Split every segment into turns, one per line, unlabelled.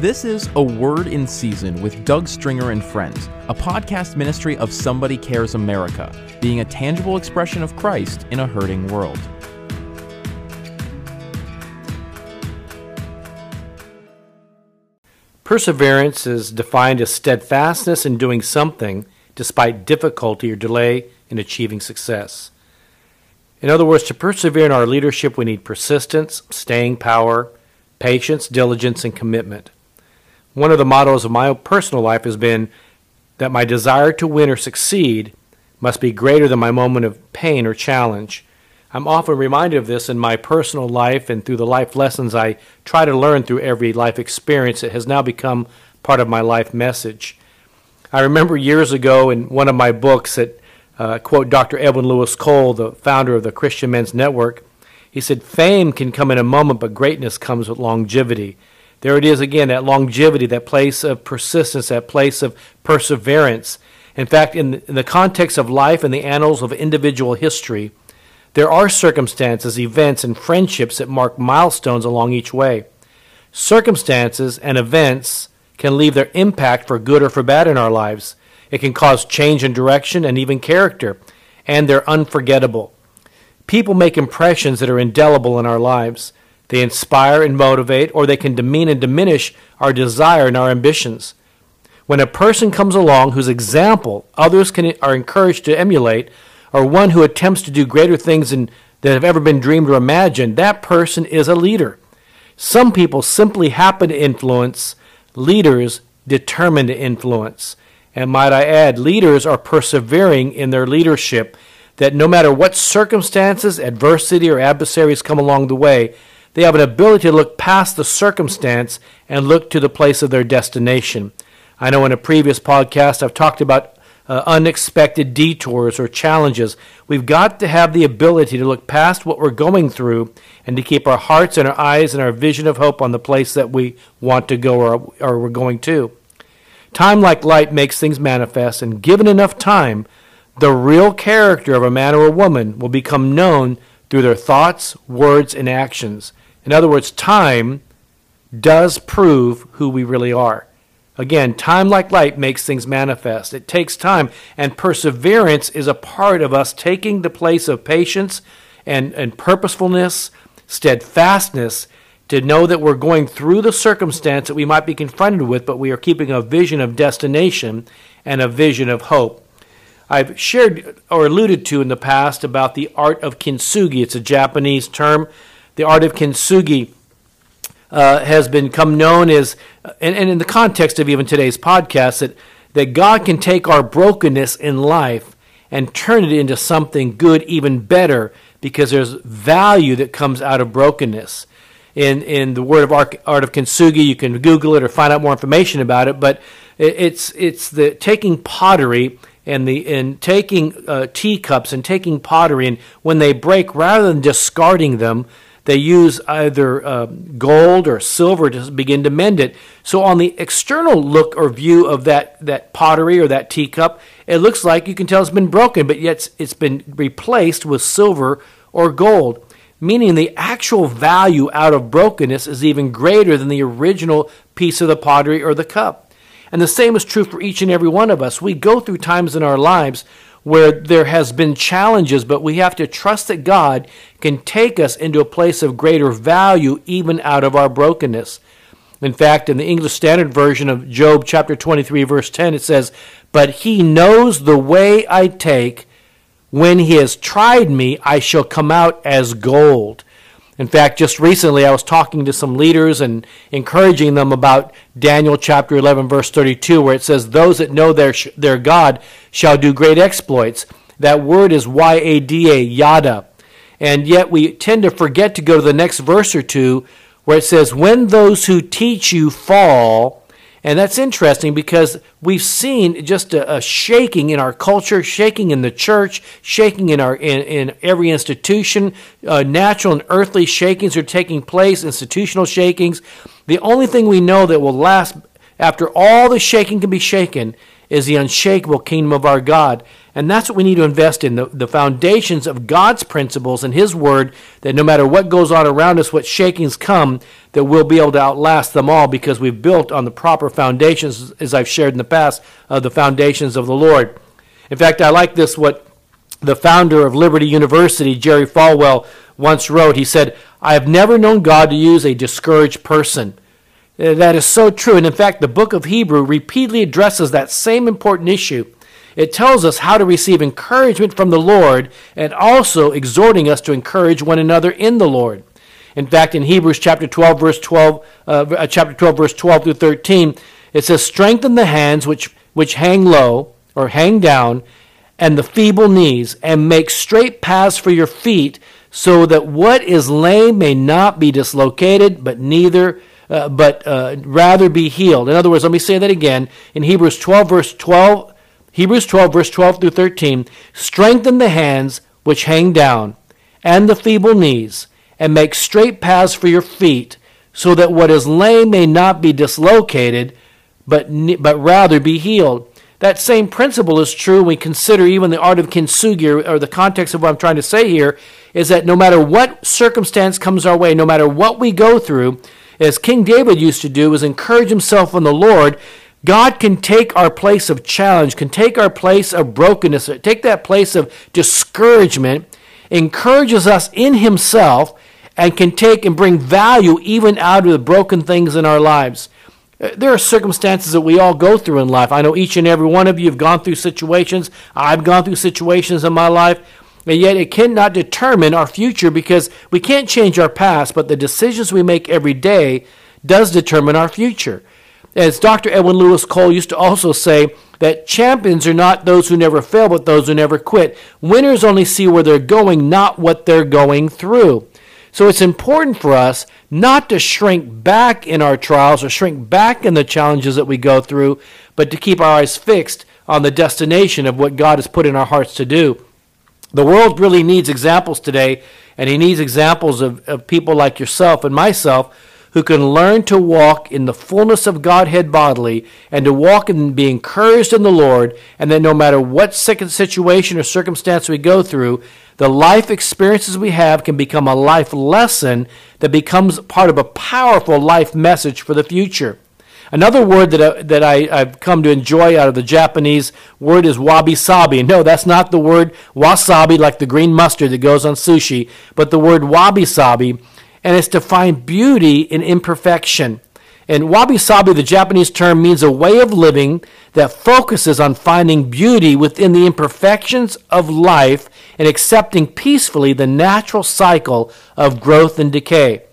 This is A Word in Season with Doug Stringer and Friends, a podcast ministry of Somebody Cares America, being a tangible expression of Christ in a hurting world.
Perseverance is defined as steadfastness in doing something despite difficulty or delay in achieving success. In other words, to persevere in our leadership, we need persistence, staying power, patience, diligence, and commitment. One of the mottos of my personal life has been that my desire to win or succeed must be greater than my moment of pain or challenge. I'm often reminded of this in my personal life and through the life lessons I try to learn through every life experience. It has now become part of my life message. I remember years ago in one of my books that uh, quote Dr. Edwin Lewis Cole, the founder of the Christian Men's Network. He said, Fame can come in a moment, but greatness comes with longevity. There it is again, that longevity, that place of persistence, that place of perseverance. In fact, in the, context of life and the annals of individual history, there are circumstances, events, and friendships that mark milestones along each way. Circumstances and events can leave their impact for good or for bad in our lives. It can cause change in direction and even character, and they're unforgettable. People make impressions that are indelible in our lives. They inspire and motivate, or they can demean and diminish our desire and our ambitions. When a person comes along whose example others can, are encouraged to emulate, or one who attempts to do greater things than, than have ever been dreamed or imagined, that person is a leader. Some people simply happen to influence, leaders determine to influence. And might I add, leaders are persevering in their leadership, that no matter what circumstances, adversity, or adversaries come along the way, they have an ability to look past the circumstance and look to the place of their destination. I know in a previous podcast I've talked about uh, unexpected detours or challenges. We've got to have the ability to look past what we're going through and to keep our hearts and our eyes and our vision of hope on the place that we want to go or, or we're going to. Time, like light, makes things manifest, and given enough time, the real character of a man or a woman will become known through their thoughts, words, and actions. In other words, time does prove who we really are. Again, time like light makes things manifest. It takes time, and perseverance is a part of us taking the place of patience and, and purposefulness, steadfastness, to know that we're going through the circumstance that we might be confronted with, but we are keeping a vision of destination and a vision of hope. I've shared or alluded to in the past about the art of kintsugi. It's a Japanese term. The art of kintsugi uh, has become known as, and, and in the context of even today's podcast, that, that God can take our brokenness in life and turn it into something good, even better, because there's value that comes out of brokenness in, in the Word of Art, Art of Kintsugi. You can Google it or find out more information about it. But it's it's the taking pottery and the and taking uh, teacups and taking pottery and when they break, rather than discarding them, they use either uh, gold or silver to begin to mend it. So on the external look or view of that that pottery or that teacup, it looks like you can tell it's been broken, but yet it's been replaced with silver or gold meaning the actual value out of brokenness is even greater than the original piece of the pottery or the cup. And the same is true for each and every one of us. We go through times in our lives where there has been challenges, but we have to trust that God can take us into a place of greater value even out of our brokenness. In fact, in the English Standard Version of Job chapter 23 verse 10 it says, "But he knows the way I take, when he has tried me, I shall come out as gold. In fact, just recently I was talking to some leaders and encouraging them about Daniel chapter 11, verse 32, where it says, Those that know their, their God shall do great exploits. That word is Y A D A, yada. And yet we tend to forget to go to the next verse or two, where it says, When those who teach you fall, and that's interesting because we've seen just a, a, shaking in our culture, shaking in the church, shaking in our in, in every institution. Uh, natural and earthly shakings are taking place, institutional shakings. The only thing we know that will last after all the shaking can be shaken is the unshakable kingdom of our God. And that's what we need to invest in the, the foundations of God's principles and His Word, that no matter what goes on around us, what shakings come, that we'll be able to outlast them all because we've built on the proper foundations, as I've shared in the past, of the foundations of the Lord. In fact, I like this, what the founder of Liberty University, Jerry Falwell, once wrote. He said, I have never known God to use a discouraged person. Uh, that is so true. And in fact, the book of Hebrew repeatedly addresses that same important issue. It tells us how to receive encouragement from the Lord and also exhorting us to encourage one another in the Lord. In fact, in Hebrews chapter 12, verse 12, uh, uh chapter 12, verse 12 through 13, it says, Strengthen the hands which, which hang low or hang down, and the feeble knees, and make straight paths for your feet, so that what is lame may not be dislocated, but neither uh, but uh, rather be healed. In other words, let me say that again. In Hebrews 12, verse 12, Hebrews 12, verse 12 through 13, strengthen the hands which hang down, and the feeble knees, and make straight paths for your feet, so that what is lame may not be dislocated, but, but rather be healed. That same principle is true when we consider even the art of kintsugi, or the context of what I'm trying to say here, is that no matter what circumstance comes our way, no matter what we go through, as King David used to do, is encourage himself in the Lord God can take our place of challenge, can take our place of brokenness, take that place of discouragement, encourages us in Himself, and can take and bring value even out of the broken things in our lives. Uh, there are circumstances that we all go through in life. I know each and every one of you have gone through situations. I've gone through situations in my life. And yet it cannot determine our future because we can't change our past, but the decisions we make every day does determine our future. As Dr. Edwin Lewis Cole used to also say, that champions are not those who never fail, but those who never quit. Winners only see where they're going, not what they're going through. So it's important for us not to shrink back in our trials or shrink back in the challenges that we go through, but to keep our eyes fixed on the destination of what God has put in our hearts to do. The world really needs examples today, and he needs examples of, of people like yourself and myself who can learn to walk in the fullness of Godhead bodily and to walk and be encouraged in the Lord, and that no matter what situation or circumstance we go through, the life experiences we have can become a life lesson that becomes part of a powerful life message for the future. Another word that, I, that I, have come to enjoy out of the Japanese word is wabi sabi. No, that's not the word wasabi like the green mustard that goes on sushi, but the word wabi sabi and it's to find beauty in imperfection. And wabi sabi, the Japanese term, means a way of living that focuses on finding beauty within the imperfections of life and accepting peacefully the natural cycle of growth and decay.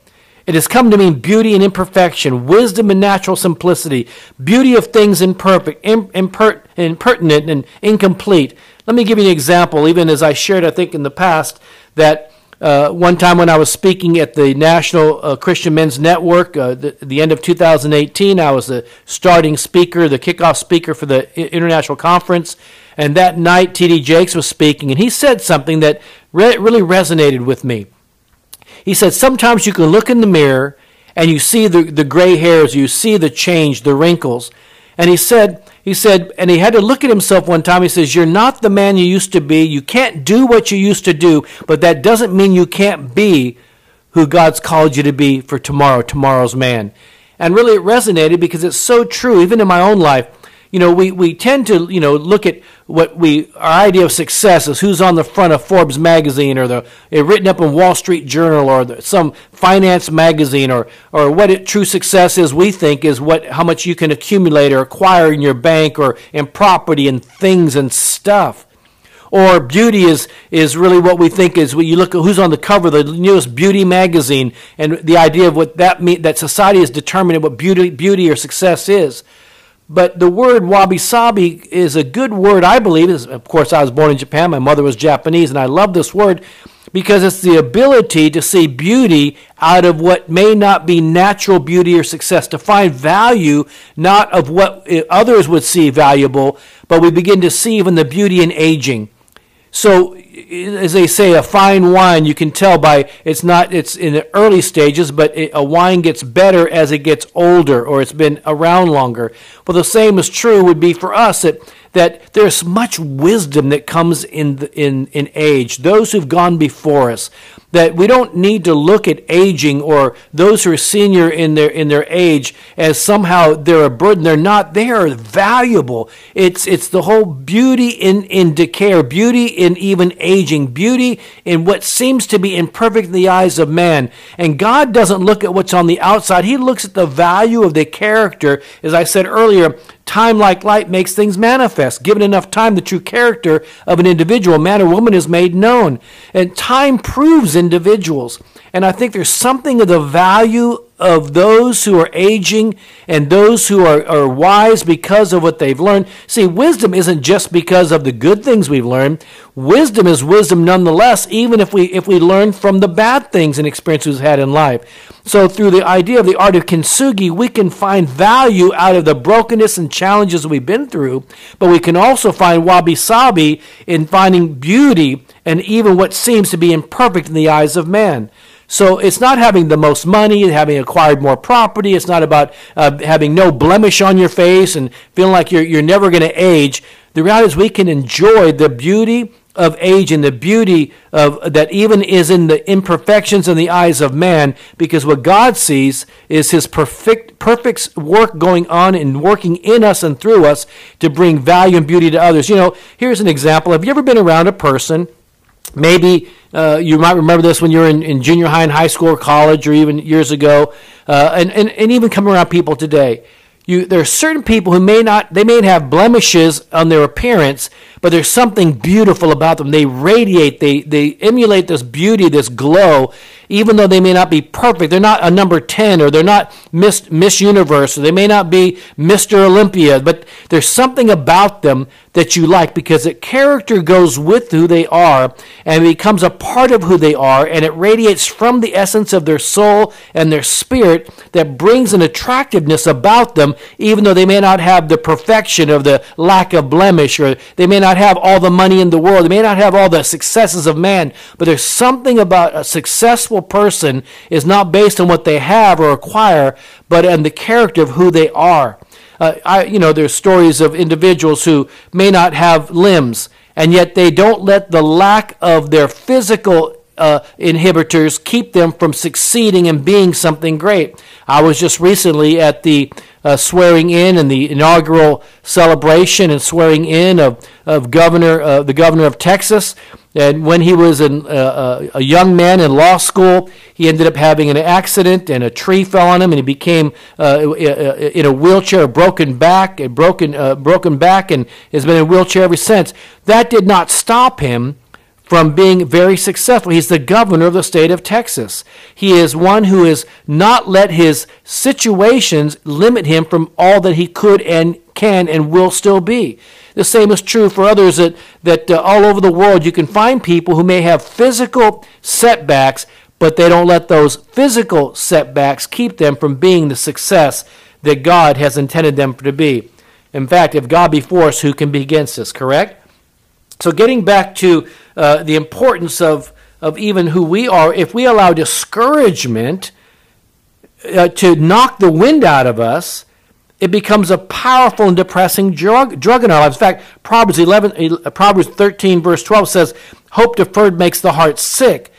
It has come to mean beauty and imperfection, wisdom and natural simplicity, beauty of things imperfect, imper- impertinent, and incomplete. Let me give you an example, even as I shared, I think, in the past, that uh, one time when I was speaking at the National uh, Christian Men's Network, uh, the, the, end of 2018, I was the starting speaker, the kickoff speaker for the international conference. And that night, T.D. Jakes was speaking, and he said something that re- really resonated with me. He said, Sometimes you can look in the mirror and you see the, the gray hairs, you see the change, the wrinkles. And he said, he said, and he had to look at himself one time. He says, You're not the man you used to be. You can't do what you used to do, but that doesn't mean you can't be who God's called you to be for tomorrow, tomorrow's man. And really, it resonated because it's so true, even in my own life you know, we, we tend to, you know, look at what we, our idea of success is who's on the front of Forbes magazine or the, eh, written up in Wall Street Journal or the, some finance magazine or, or what it, true success is we think is what, how much you can accumulate or acquire in your bank or in property and things and stuff. Or beauty is is really what we think is when you look at who's on the cover of the newest beauty magazine and the idea of what that mean that society is determining what beauty beauty or success is but the word wabi sabi is a good word, I believe. Of course, I was born in Japan. My mother was Japanese, and I love this word because it's the ability to see beauty out of what may not be natural beauty or success, to find value not of what others would see valuable, but we begin to see even the beauty in aging. So as they say, a fine wine, you can tell by it's not it's in the early stages, but it, a wine gets better as it gets older or it's been around longer. Well, the same is true would be for us that that there's much wisdom that comes in in in age. Those who've gone before us, that we don't need to look at aging or those who are senior in their in their age as somehow they're a burden. They're not. They are valuable. It's it's the whole beauty in in decay, or beauty in even aging, beauty in what seems to be imperfect in the eyes of man. And God doesn't look at what's on the outside. He looks at the value of the character. As I said earlier, Time like light makes things manifest. Given enough time, the true character of an individual, man or woman, is made known. And time proves individuals. And I think there's something of the value of those who are aging and those who are, are wise because of what they've learned. See, wisdom isn't just because of the good things we've learned. Wisdom is wisdom nonetheless, even if we if we learn from the bad things and experiences we've had in life. So through the idea of the art of kintsugi, we can find value out of the brokenness and challenges we've been through, but we can also find wabi-sabi in finding beauty and even what seems to be imperfect in the eyes of man. So it's not having the most money, having acquired more property. It's not about uh, having no blemish on your face and feeling like you're, you're never going to age. The reality is we can enjoy the beauty of age and the beauty of that even is in the imperfections in the eyes of man because what God sees is his perfect perfect work going on and working in us and through us to bring value and beauty to others. You know, here's an example. Have you ever been around a person maybe uh, you might remember this when you were in, in, junior high and high school or college or even years ago, uh, and, and, and even come around people today. You, there are certain people who may not, they may have blemishes on their appearance, but there's something beautiful about them. They radiate, they, they emulate this beauty, this glow, even though they may not be perfect. They're not a number 10 or they're not Miss, Miss Universe or they may not be Mr. Olympia, but there's something about them that you like because the character goes with who they are and becomes a part of who they are and it radiates from the essence of their soul and their spirit that brings an attractiveness about them even though they may not have the perfection of the lack of blemish or they may not have all the money in the world, they may not have all the successes of man, but there's something about a successful person is not based on what they have or acquire, but on the character of who they are. Uh, I, you know, there's stories of individuals who may not have limbs, and yet they don't let the lack of their physical uh, inhibitors keep them from succeeding and being something great. I was just recently at the uh, swearing in and the inaugural celebration and swearing in of, of governor uh, the governor of Texas. And when he was an, uh, uh, a young man in law school, he ended up having an accident and a tree fell on him, and he became uh, in a wheelchair, a broken back, a broken broken back, and has been in a wheelchair ever since. That did not stop him from being very successful. He's the governor of the state of Texas. He is one who has not let his situations limit him from all that he could and can and will still be. The same is true for others that, that uh, all over the world you can find people who may have physical setbacks, but they don't let those physical setbacks keep them from being the success that God has intended them to be. In fact, if God be for us, who can be against us, correct? So, getting back to uh, the importance of, of even who we are, if we allow discouragement uh, to knock the wind out of us, it becomes a powerful and depressing drug, drug in our lives. In fact, Proverbs 11, uh, Proverbs 13, verse 12 says, "Hope deferred makes the heart sick."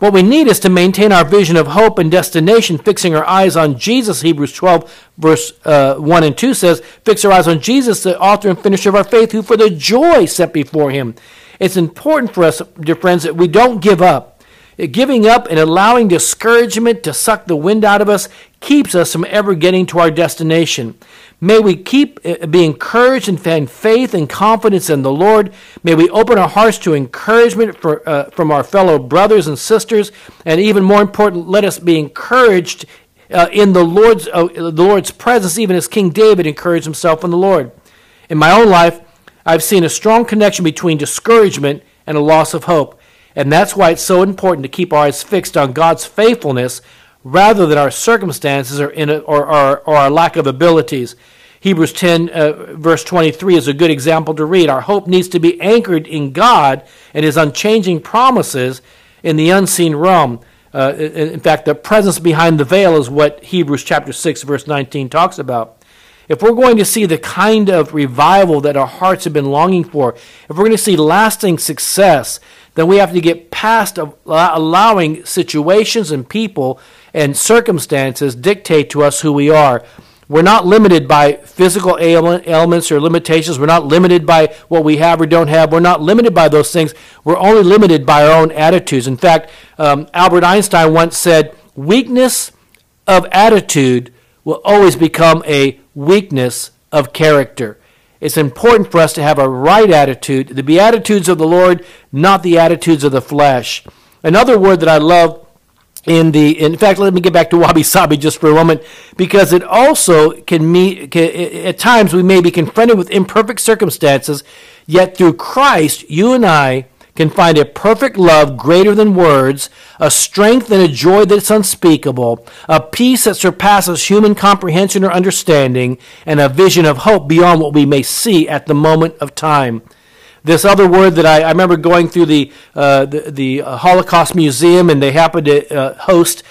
What we need is to maintain our vision of hope and destination, fixing our eyes on Jesus. Hebrews 12, verse uh, 1 and 2 says, Fix our eyes on Jesus, the author and finisher of our faith, who for the joy set before him. It's important for us, dear friends, that we don't give up. Giving up and allowing discouragement to suck the wind out of us keeps us from ever getting to our destination. May we keep uh, be encouraged and find faith and confidence in the Lord. May we open our hearts to encouragement for, uh, from our fellow brothers and sisters, and even more important, let us be encouraged uh, in the Lord's uh, the Lord's presence, even as King David encouraged himself in the Lord. In my own life, I've seen a strong connection between discouragement and a loss of hope, and that's why it's so important to keep our eyes fixed on God's faithfulness rather than our circumstances or, in or, or, or our lack of abilities. Hebrews 10, uh, verse 23 is a good example to read. Our hope needs to be anchored in God and His unchanging promises in the unseen realm. Uh, in fact, the presence behind the veil is what Hebrews chapter 6, verse 19 talks about. If we're going to see the kind of revival that our hearts have been longing for, if we're going to see lasting success, then we have to get past allowing situations and people and circumstances dictate to us who we are. We're not limited by physical ailments or limitations. We're not limited by what we have or don't have. We're not limited by those things. We're only limited by our own attitudes. In fact, um, Albert Einstein once said, weakness of attitude will always become a weakness of character. It's important for us to have a right attitude, the beatitudes of the Lord, not the attitudes of the flesh. Another word that I love in the in fact let me get back to wabi sabi just for a moment because it also can meet can, at times we may be confronted with imperfect circumstances yet through christ you and i can find a perfect love greater than words a strength and a joy that's unspeakable a peace that surpasses human comprehension or understanding and a vision of hope beyond what we may see at the moment of time this other word that I, I remember going through the, uh, the, the, uh, Holocaust Museum, and they happened to uh, host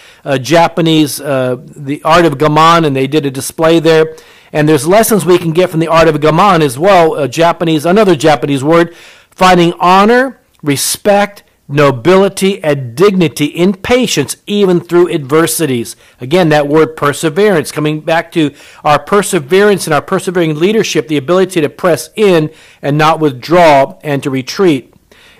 Japanese, uh, the art of gaman, and they did a display there. And there's lessons we can get from the art of gaman as well. Japanese, another Japanese word, finding honor, respect, nobility, and dignity in patience, even through adversities. Again, that word perseverance, coming back to our perseverance and our persevering leadership, the ability to press in and not withdraw and to retreat.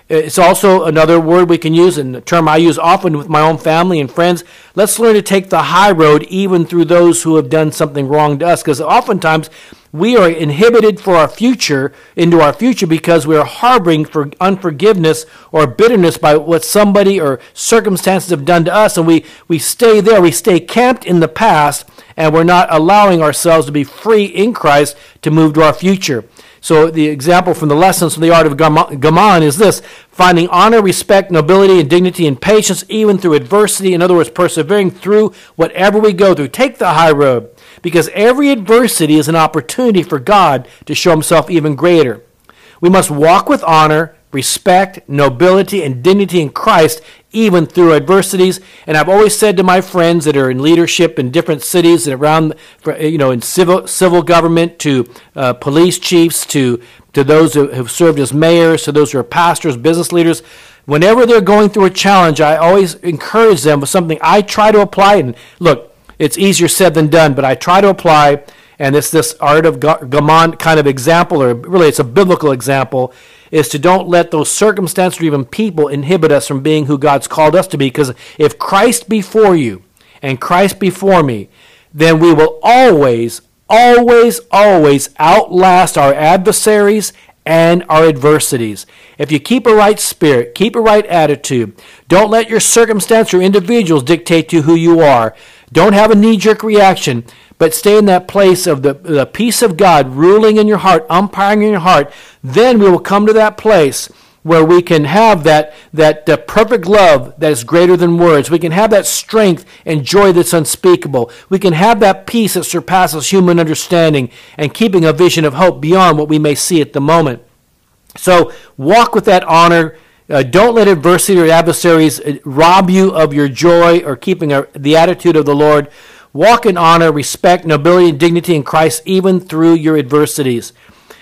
It's also another word we can use, and a term I use often with my own family and friends. Let's learn to take the high road even through those who have done something wrong to us, because oftentimes we are inhibited for our future into our future because we are harboring for unforgiveness or bitterness by what somebody or circumstances have done to us and we, we stay there we stay camped in the past and we're not allowing ourselves to be free in christ to move to our future so the example from the lessons from the art of gaman is this finding honor respect nobility and dignity and patience even through adversity in other words persevering through whatever we go through take the high road because every adversity is an opportunity for God to show himself even greater. We must walk with honor, respect, nobility, and dignity in Christ even through adversities. And I've always said to my friends that are in leadership in different cities and around, you know, in civil, civil government, to uh, police chiefs, to, to those who have served as mayors, to those who are pastors, business leaders, whenever they're going through a challenge, I always encourage them with something I try to apply. And look, it's easier said than done, but I try to apply, and it's this art of gaman kind of example, or really it's a biblical example, is to don't let those circumstances or even people inhibit us from being who God's called us to be. Because if Christ before you and Christ before me, then we will always, always, always outlast our adversaries and our adversities. If you keep a right spirit, keep a right attitude, don't let your circumstance or individuals dictate to who you are. Don't have a knee jerk reaction, but stay in that place of the, the peace of God ruling in your heart, umpiring in your heart. Then we will come to that place where we can have that, that uh, perfect love that is greater than words. We can have that strength and joy that's unspeakable. We can have that peace that surpasses human understanding and keeping a vision of hope beyond what we may see at the moment. So walk with that honor uh, don't let adversity or adversaries uh, rob you of your joy or keeping a, the attitude of the Lord. Walk in honor, respect, nobility, and dignity in Christ, even through your adversities.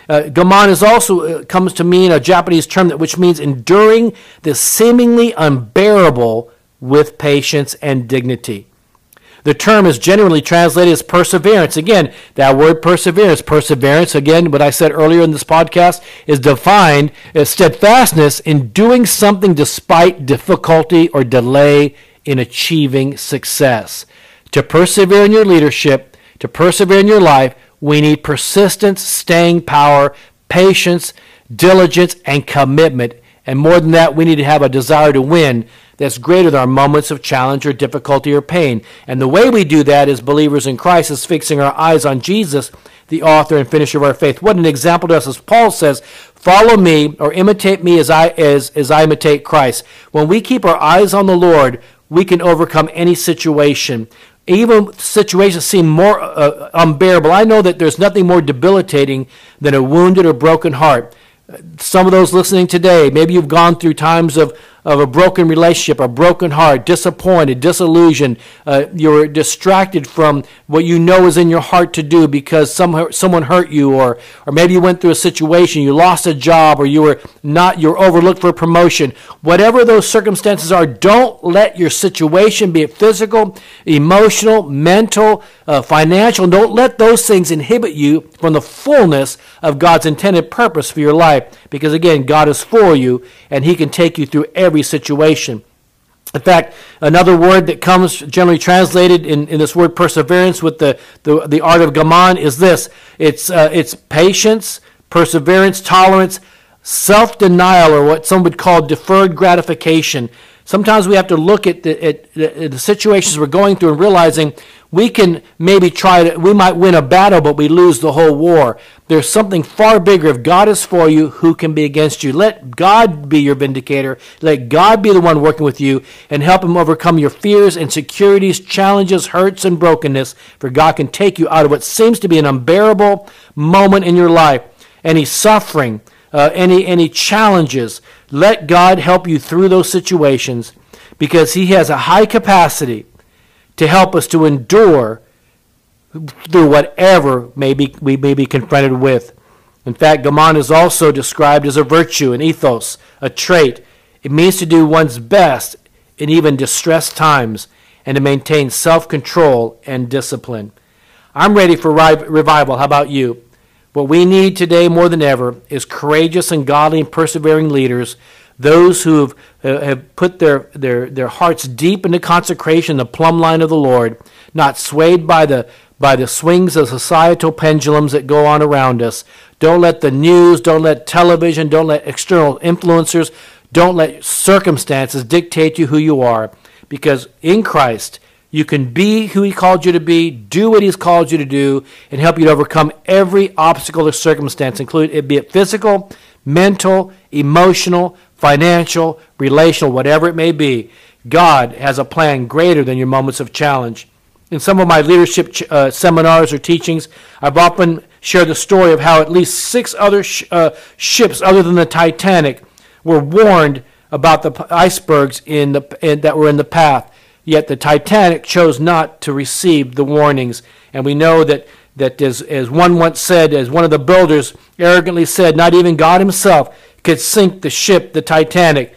Uh, gaman is also uh, comes to mean a Japanese term that which means enduring the seemingly unbearable with patience and dignity. The term is generally translated as perseverance. Again, that word perseverance, perseverance, again, what I said earlier in this podcast, is defined as steadfastness in doing something despite difficulty or delay in achieving success. To persevere in your leadership, to persevere in your life, we need persistence, staying power, patience, diligence, and commitment. And more than that, we need to have a desire to win that's greater than our moments of challenge or difficulty or pain. And the way we do that as believers in Christ is fixing our eyes on Jesus, the author and finisher of our faith. What an example to us, as Paul says, follow me or imitate me as I, as, as I imitate Christ. When we keep our eyes on the Lord, we can overcome any situation. Even situations seem more uh, unbearable. I know that there's nothing more debilitating than a wounded or broken heart. Some of those listening today, maybe you've gone through times of of a broken relationship, a broken heart, disappointed, disillusioned. Uh, you're distracted from what you know is in your heart to do because some, someone hurt you, or, or maybe you went through a situation, you lost a job, or you were not, you're overlooked for a promotion. Whatever those circumstances are, don't let your situation, be it physical, emotional, mental, uh, financial, don't let those things inhibit you from the fullness of God's intended purpose for your life. Because again, God is for you, and He can take you through every every situation. In fact, another word that comes generally translated in, in this word perseverance with the, the, the art of gaman is this it's, uh, it's patience, perseverance, tolerance, self denial, or what some would call deferred gratification. Sometimes we have to look at the, at the situations we're going through and realizing we can maybe try to, we might win a battle, but we lose the whole war. There's something far bigger. If God is for you, who can be against you? Let God be your vindicator. Let God be the one working with you and help Him overcome your fears, insecurities, challenges, hurts, and brokenness. For God can take you out of what seems to be an unbearable moment in your life, any suffering, uh, any, any challenges. Let God help you through those situations because He has a high capacity to help us to endure through whatever may be, we may be confronted with. In fact, Gaman is also described as a virtue, an ethos, a trait. It means to do one's best in even distressed times and to maintain self control and discipline. I'm ready for revival. How about you? What we need today more than ever is courageous and godly and persevering leaders those who have, uh, have put their, their, their hearts deep into consecration, the plumb line of the Lord, not swayed by the, by the swings of societal pendulums that go on around us. Don't let the news, don't let television, don't let external influencers, don't let circumstances dictate you who you are. Because in Christ, you can be who He called you to be, do what He's called you to do, and help you to overcome every obstacle or circumstance, including it be it physical, mental, emotional, financial, relational, whatever it may be, God has a plan greater than your moments of challenge. In some of my leadership uh, seminars or teachings, I've often shared the story of how at least six other sh- uh, ships, other than the Titanic, were warned about the icebergs in the, in, that were in the path. Yet the Titanic chose not to receive the warnings. And we know that, that as, as one once said, as one of the builders arrogantly said, not even God Himself could sink the ship, the Titanic.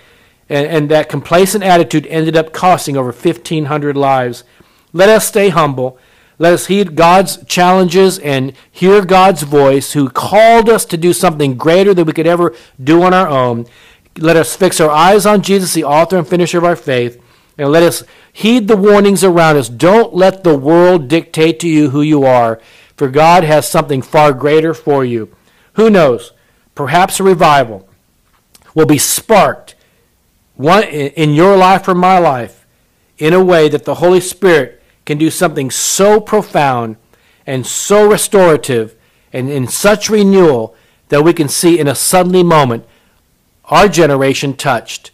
And, and that complacent attitude ended up costing over 1,500 lives. Let us stay humble. Let us heed God's challenges and hear God's voice, who called us to do something greater than we could ever do on our own. Let us fix our eyes on Jesus, the author and finisher of our faith, and let us heed the warnings around us. Don't let the world dictate to you who you are, for God has something far greater for you. Who knows? Perhaps a revival will be sparked one, in your life or my life in a way that the Holy Spirit can do something so profound and so restorative and in such renewal that we can see in a suddenly moment our generation touched.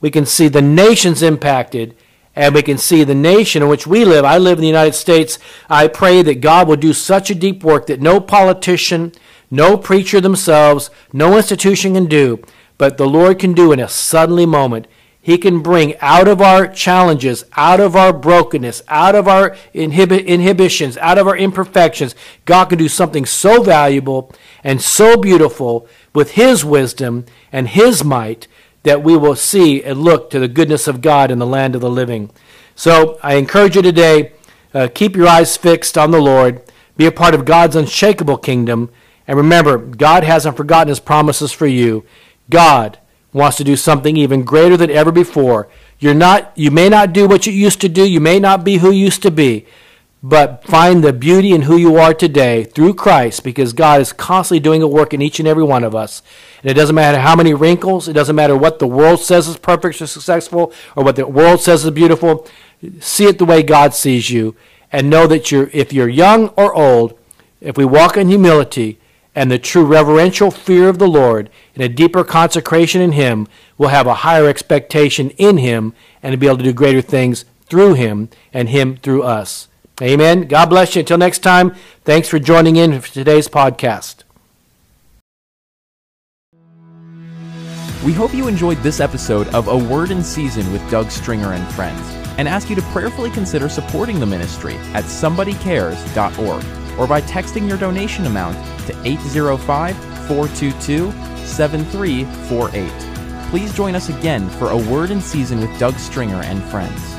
We can see the nations impacted and we can see the nation in which we live. I live in the United States. I pray that God will do such a deep work that no politician, no preacher themselves, no institution can do but the Lord can do in a suddenly moment. He can bring out of our challenges, out of our brokenness, out of our inhibi- inhibitions, out of our imperfections. God can do something so valuable and so beautiful with His wisdom and His might that we will see and look to the goodness of God in the land of the living. So I encourage you today uh, keep your eyes fixed on the Lord, be a part of God's unshakable kingdom, and remember, God hasn't forgotten His promises for you. God wants to do something even greater than ever before. You're not, you may not do what you used to do, you may not be who you used to be, but find the beauty in who you are today through Christ because God is constantly doing a work in each and every one of us. And it doesn't matter how many wrinkles, it doesn't matter what the world says is perfect or successful or what the world says is beautiful. See it the way God sees you and know that you're, if you're young or old, if we walk in humility, and the true reverential fear of the Lord and a deeper consecration in Him we'll have a higher expectation in Him and be able to do greater things through Him and Him through us. Amen. God bless you. Until next time, thanks for joining in for today's podcast.
We hope you enjoyed this episode of A Word in Season with Doug Stringer and Friends and ask you to prayerfully consider supporting the ministry at somebodycares.org or by texting your donation amount to 805 422 7348. Please join us again for A Word in Season with Doug Stringer and Friends.